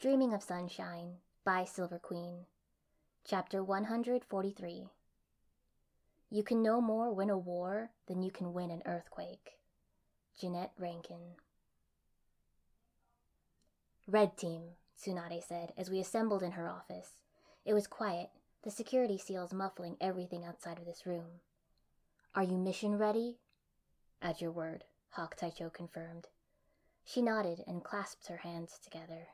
Dreaming of Sunshine by Silver Queen. Chapter 143 You can no more win a war than you can win an earthquake. Jeannette Rankin. Red Team, Tsunade said as we assembled in her office. It was quiet, the security seals muffling everything outside of this room. Are you mission ready? At your word, Hawk Taicho confirmed. She nodded and clasped her hands together.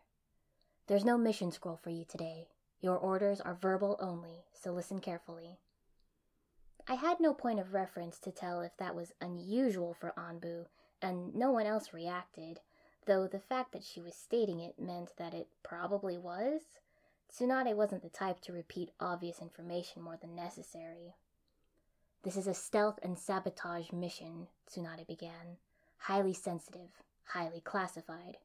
There's no mission scroll for you today. Your orders are verbal only, so listen carefully. I had no point of reference to tell if that was unusual for Anbu, and no one else reacted, though the fact that she was stating it meant that it probably was. Tsunade wasn't the type to repeat obvious information more than necessary. This is a stealth and sabotage mission, Tsunade began. Highly sensitive, highly classified.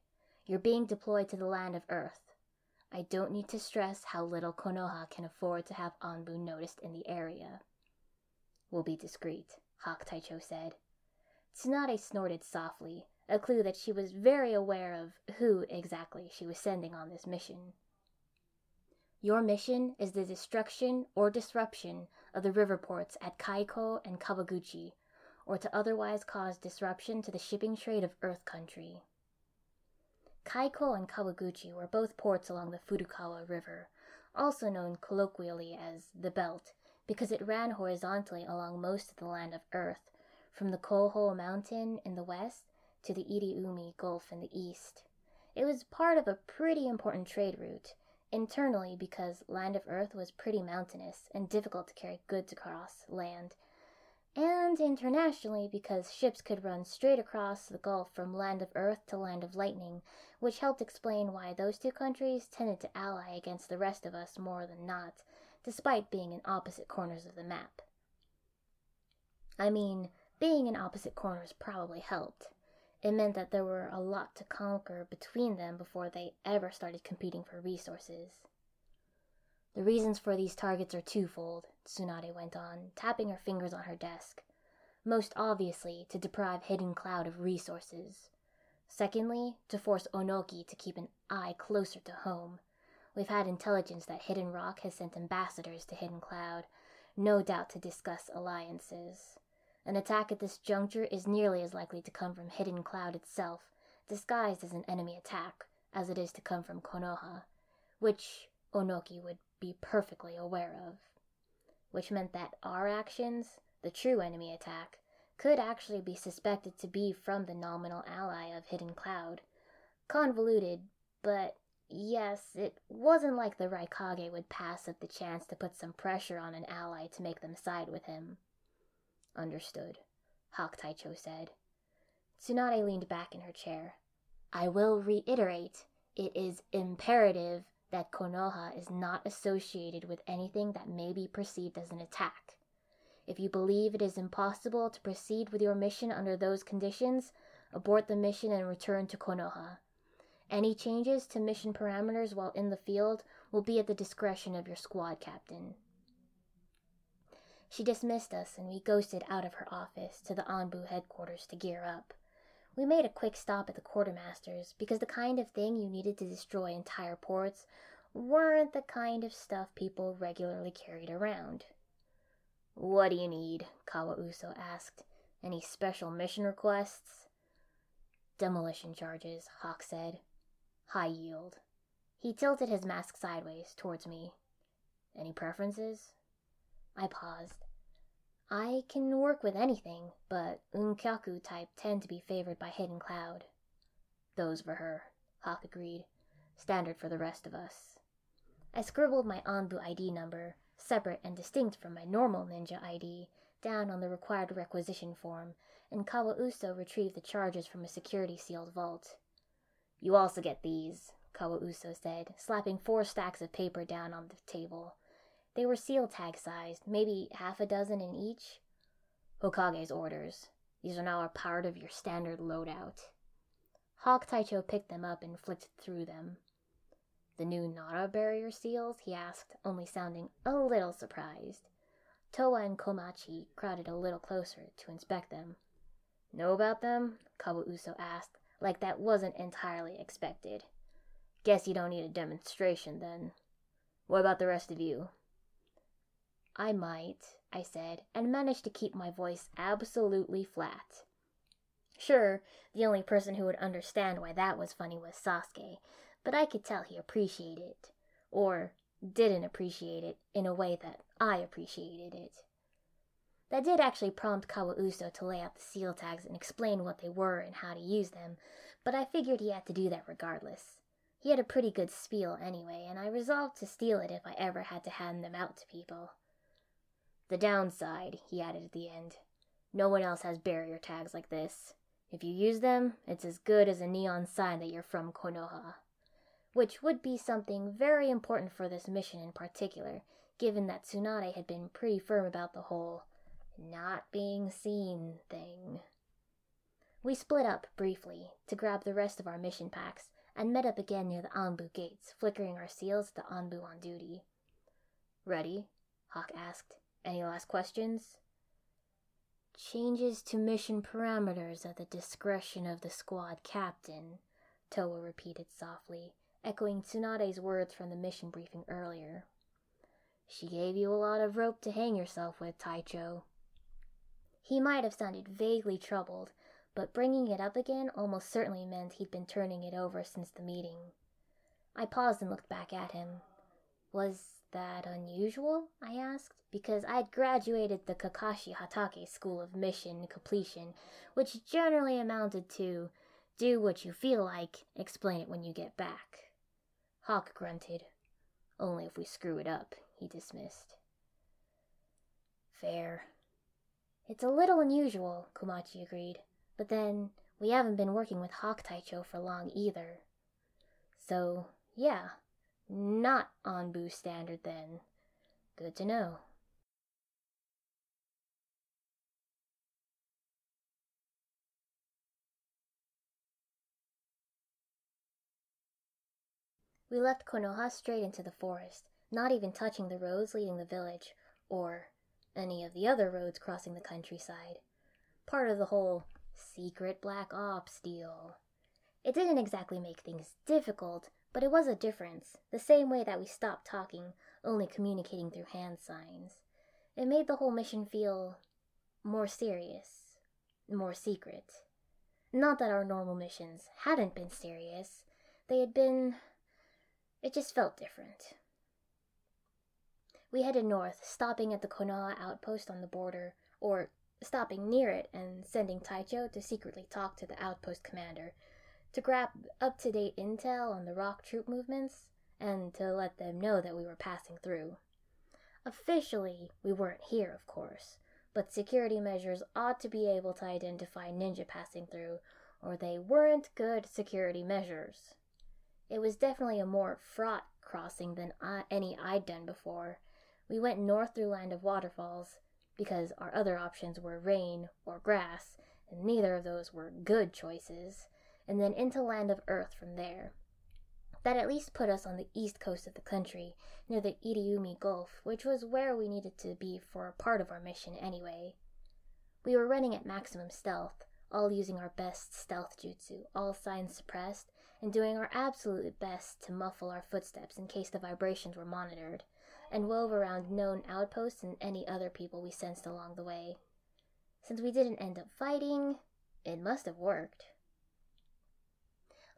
You're being deployed to the land of Earth. I don't need to stress how little Konoha can afford to have Anbu noticed in the area. We'll be discreet, Hawk Taicho said. Tsunade snorted softly, a clue that she was very aware of who exactly she was sending on this mission. Your mission is the destruction or disruption of the river ports at Kaiko and Kawaguchi, or to otherwise cause disruption to the shipping trade of Earth Country. Kaiko and Kawaguchi were both ports along the Furukawa River, also known colloquially as the Belt, because it ran horizontally along most of the land of Earth, from the Koho Mountain in the west to the Iriumi Gulf in the east. It was part of a pretty important trade route, internally because land of Earth was pretty mountainous and difficult to carry goods across land and internationally because ships could run straight across the Gulf from Land of Earth to Land of Lightning, which helped explain why those two countries tended to ally against the rest of us more than not, despite being in opposite corners of the map. I mean, being in opposite corners probably helped. It meant that there were a lot to conquer between them before they ever started competing for resources. The reasons for these targets are twofold, Tsunade went on, tapping her fingers on her desk. Most obviously, to deprive Hidden Cloud of resources. Secondly, to force Onoki to keep an eye closer to home. We've had intelligence that Hidden Rock has sent ambassadors to Hidden Cloud, no doubt to discuss alliances. An attack at this juncture is nearly as likely to come from Hidden Cloud itself, disguised as an enemy attack, as it is to come from Konoha, which Onoki would be perfectly aware of. Which meant that our actions, the true enemy attack, could actually be suspected to be from the nominal ally of Hidden Cloud. Convoluted, but yes, it wasn't like the Raikage would pass up the chance to put some pressure on an ally to make them side with him. Understood, Hawk Taicho said. Tsunade leaned back in her chair. I will reiterate, it is imperative that Konoha is not associated with anything that may be perceived as an attack. If you believe it is impossible to proceed with your mission under those conditions, abort the mission and return to Konoha. Any changes to mission parameters while in the field will be at the discretion of your squad captain. She dismissed us and we ghosted out of her office to the Anbu headquarters to gear up. We made a quick stop at the quartermaster's because the kind of thing you needed to destroy entire ports weren't the kind of stuff people regularly carried around. What do you need? Kawauso asked. Any special mission requests? Demolition charges, Hawk said. High yield. He tilted his mask sideways towards me. Any preferences? I paused. I can work with anything, but Unkyaku type tend to be favored by Hidden Cloud. Those for her, Hawk agreed. Standard for the rest of us. I scribbled my Anbu ID number, separate and distinct from my normal ninja ID, down on the required requisition form, and Kawauso retrieved the charges from a security sealed vault. You also get these, Kawauso said, slapping four stacks of paper down on the table. They were seal tag sized, maybe half a dozen in each. Hokage's orders. These are now a part of your standard loadout. Hawk Taicho picked them up and flicked through them. The new Nara barrier seals? he asked, only sounding a little surprised. Towa and Komachi crowded a little closer to inspect them. Know about them? Kawauso asked, like that wasn't entirely expected. Guess you don't need a demonstration then. What about the rest of you? I might, I said, and managed to keep my voice absolutely flat. Sure, the only person who would understand why that was funny was Sasuke, but I could tell he appreciated it. Or didn't appreciate it in a way that I appreciated it. That did actually prompt Kawauso to lay out the seal tags and explain what they were and how to use them, but I figured he had to do that regardless. He had a pretty good spiel anyway, and I resolved to steal it if I ever had to hand them out to people. The downside, he added at the end. No one else has barrier tags like this. If you use them, it's as good as a neon sign that you're from Konoha. Which would be something very important for this mission in particular, given that Tsunade had been pretty firm about the whole not being seen thing. We split up briefly to grab the rest of our mission packs and met up again near the Anbu gates, flickering our seals to Anbu on duty. Ready? Hawk asked. Any last questions? Changes to mission parameters at the discretion of the squad captain, Towa repeated softly, echoing Tsunade's words from the mission briefing earlier. She gave you a lot of rope to hang yourself with, Taicho. He might have sounded vaguely troubled, but bringing it up again almost certainly meant he'd been turning it over since the meeting. I paused and looked back at him. Was that unusual? I asked, because I'd graduated the Kakashi Hatake School of Mission Completion, which generally amounted to do what you feel like, explain it when you get back. Hawk grunted. Only if we screw it up, he dismissed. Fair. It's a little unusual, Komachi agreed, but then we haven't been working with Hawk Taicho for long either. So, yeah, not on Anbu standard then. Good to know. We left Konoha straight into the forest, not even touching the roads leading the village, or any of the other roads crossing the countryside. Part of the whole secret black ops deal. It didn't exactly make things difficult, but it was a difference, the same way that we stopped talking, only communicating through hand signs. It made the whole mission feel more serious, more secret. Not that our normal missions hadn't been serious, they had been. It just felt different. We headed north, stopping at the Konoha outpost on the border, or stopping near it and sending Taicho to secretly talk to the outpost commander to grab up to date intel on the rock troop movements and to let them know that we were passing through. Officially, we weren't here, of course, but security measures ought to be able to identify ninja passing through, or they weren't good security measures. It was definitely a more fraught crossing than I, any I'd done before. We went north through Land of Waterfalls because our other options were rain or grass, and neither of those were good choices and then into Land of Earth from there. That at least put us on the east coast of the country, near the Iriumi Gulf, which was where we needed to be for a part of our mission anyway. We were running at maximum stealth, all using our best stealth jutsu, all signs suppressed, and doing our absolute best to muffle our footsteps in case the vibrations were monitored, and wove around known outposts and any other people we sensed along the way. Since we didn't end up fighting, it must have worked.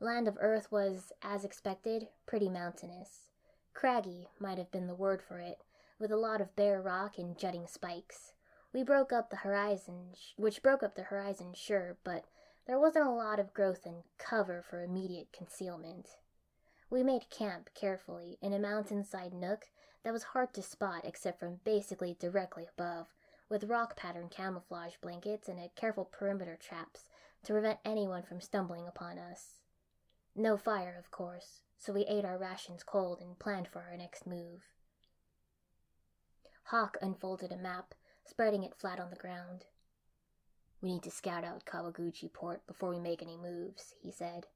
Land of Earth was, as expected, pretty mountainous. Craggy might have been the word for it, with a lot of bare rock and jutting spikes. We broke up the horizon, which broke up the horizon, sure, but there wasn't a lot of growth and cover for immediate concealment. We made camp carefully in a mountainside nook that was hard to spot except from basically directly above, with rock pattern camouflage blankets and a careful perimeter traps to prevent anyone from stumbling upon us. No fire, of course, so we ate our rations cold and planned for our next move. Hawk unfolded a map, spreading it flat on the ground. We need to scout out Kawaguchi port before we make any moves, he said.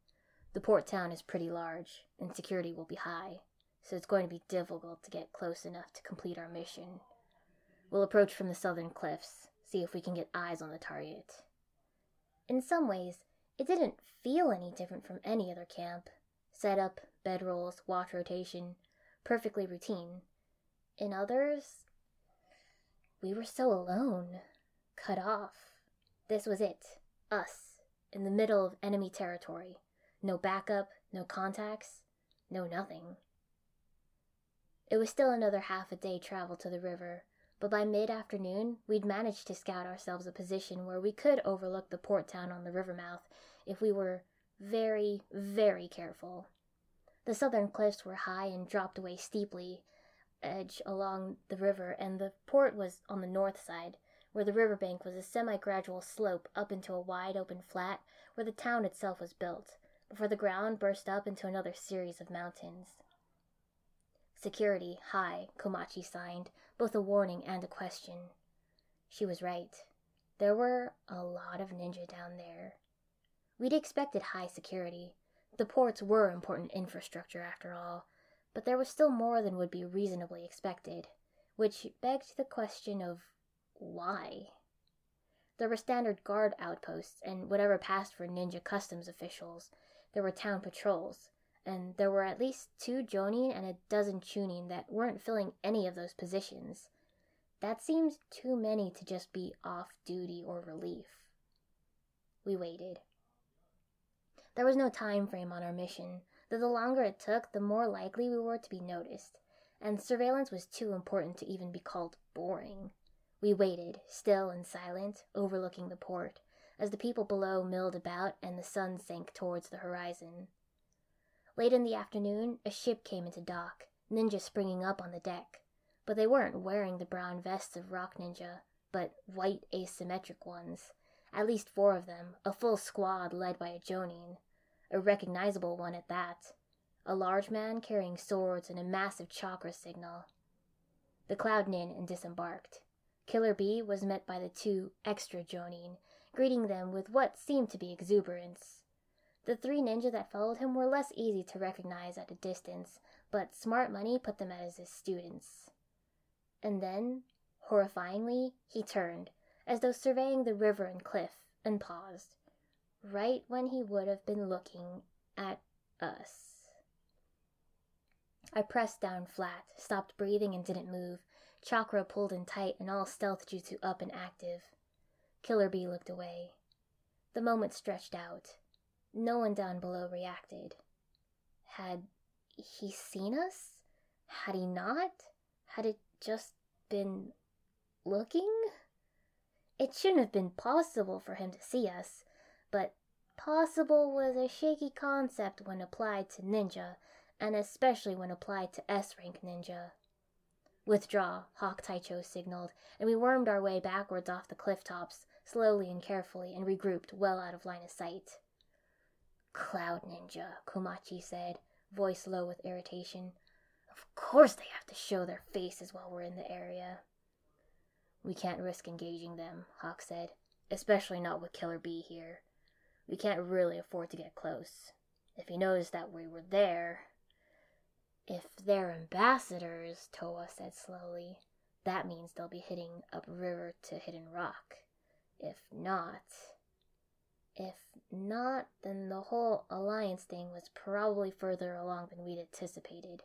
The port town is pretty large, and security will be high, so it's going to be difficult to get close enough to complete our mission. We'll approach from the southern cliffs, see if we can get eyes on the target. In some ways, it didn't feel any different from any other camp. Setup, bedrolls, watch rotation, perfectly routine. In others, we were so alone, cut off. This was it. Us, in the middle of enemy territory. No backup, no contacts, no nothing. It was still another half a day travel to the river, but by mid afternoon we'd managed to scout ourselves a position where we could overlook the port town on the river mouth if we were very, very careful. The southern cliffs were high and dropped away steeply, edge along the river, and the port was on the north side, where the river bank was a semi gradual slope up into a wide open flat where the town itself was built, before the ground burst up into another series of mountains. Security, high, Komachi signed, both a warning and a question. She was right. There were a lot of ninja down there. We'd expected high security. The ports were important infrastructure, after all, but there was still more than would be reasonably expected, which begged the question of why? There were standard guard outposts and whatever passed for ninja customs officials. There were town patrols, and there were at least two Jonin and a dozen Chunin that weren't filling any of those positions. That seemed too many to just be off duty or relief. We waited. There was no time frame on our mission, though the longer it took, the more likely we were to be noticed, and surveillance was too important to even be called boring. We waited, still and silent, overlooking the port, as the people below milled about and the sun sank towards the horizon. Late in the afternoon, a ship came into dock, ninjas springing up on the deck, but they weren't wearing the brown vests of rock ninja, but white asymmetric ones, at least four of them, a full squad led by a Jonin a recognizable one at that, a large man carrying swords and a massive chakra signal. The Cloud Nin and disembarked. Killer B was met by the two extra Jonin, greeting them with what seemed to be exuberance. The three ninja that followed him were less easy to recognize at a distance, but smart money put them as his students. And then, horrifyingly, he turned, as though surveying the river and cliff, and paused right when he would have been looking at us. I pressed down flat, stopped breathing, and didn't move. Chakra pulled in tight and all stealth jutsu up and active. Killer B looked away. The moment stretched out. No one down below reacted. Had he seen us? Had he not? Had it just been looking? It shouldn't have been possible for him to see us but possible was a shaky concept when applied to ninja, and especially when applied to S rank ninja. Withdraw, Hawk Taicho signaled, and we wormed our way backwards off the cliff tops, slowly and carefully, and regrouped well out of line of sight. Cloud Ninja, Komachi said, voice low with irritation. Of course they have to show their faces while we're in the area. We can't risk engaging them, Hawk said, especially not with Killer B here. We can't really afford to get close. If he knows that we were there. If they're ambassadors, Towa said slowly, that means they'll be heading upriver to Hidden Rock. If not. If not, then the whole alliance thing was probably further along than we'd anticipated.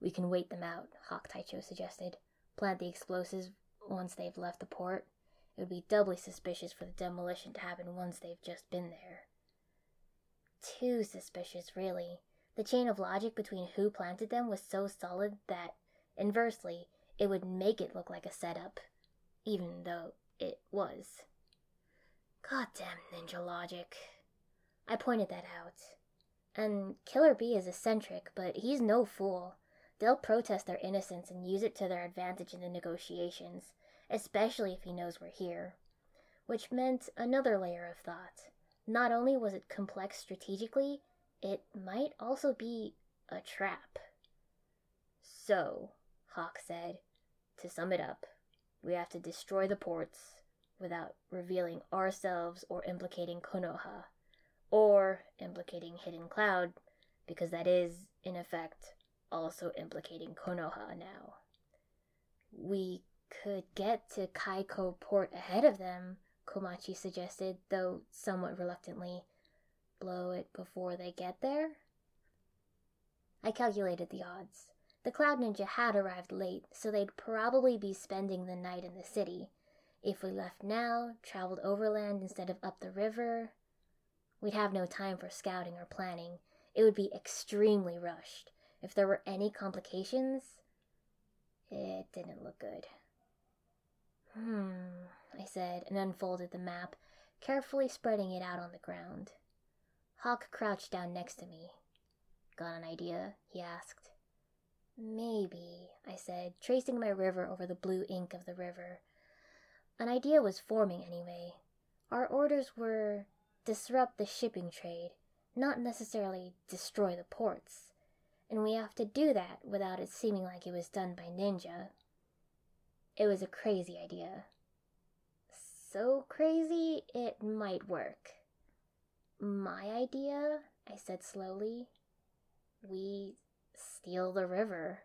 We can wait them out, Hawk Taicho suggested. Plant the explosives once they've left the port. It would be doubly suspicious for the demolition to happen once they've just been there. Too suspicious, really. The chain of logic between who planted them was so solid that, inversely, it would make it look like a setup, even though it was. Goddamn ninja logic. I pointed that out. And Killer B is eccentric, but he's no fool. They'll protest their innocence and use it to their advantage in the negotiations especially if he knows we're here. Which meant another layer of thought. Not only was it complex strategically, it might also be a trap. So, Hawk said, to sum it up, we have to destroy the ports without revealing ourselves or implicating Konoha, or implicating Hidden Cloud, because that is, in effect, also implicating Konoha now. We could get to Kaiko port ahead of them, Komachi suggested, though somewhat reluctantly. blow it before they get there? I calculated the odds. The Cloud Ninja had arrived late, so they'd probably be spending the night in the city. If we left now, traveled overland instead of up the river, we'd have no time for scouting or planning. It would be extremely rushed. If there were any complications, it didn't look good. Hmm, I said and unfolded the map, carefully spreading it out on the ground. Hawk crouched down next to me. Got an idea? he asked. Maybe, I said, tracing my river over the blue ink of the river. An idea was forming anyway. Our orders were disrupt the shipping trade, not necessarily destroy the ports. And we have to do that without it seeming like it was done by ninja. It was a crazy idea. So crazy, it might work. My idea, I said slowly. We steal the river.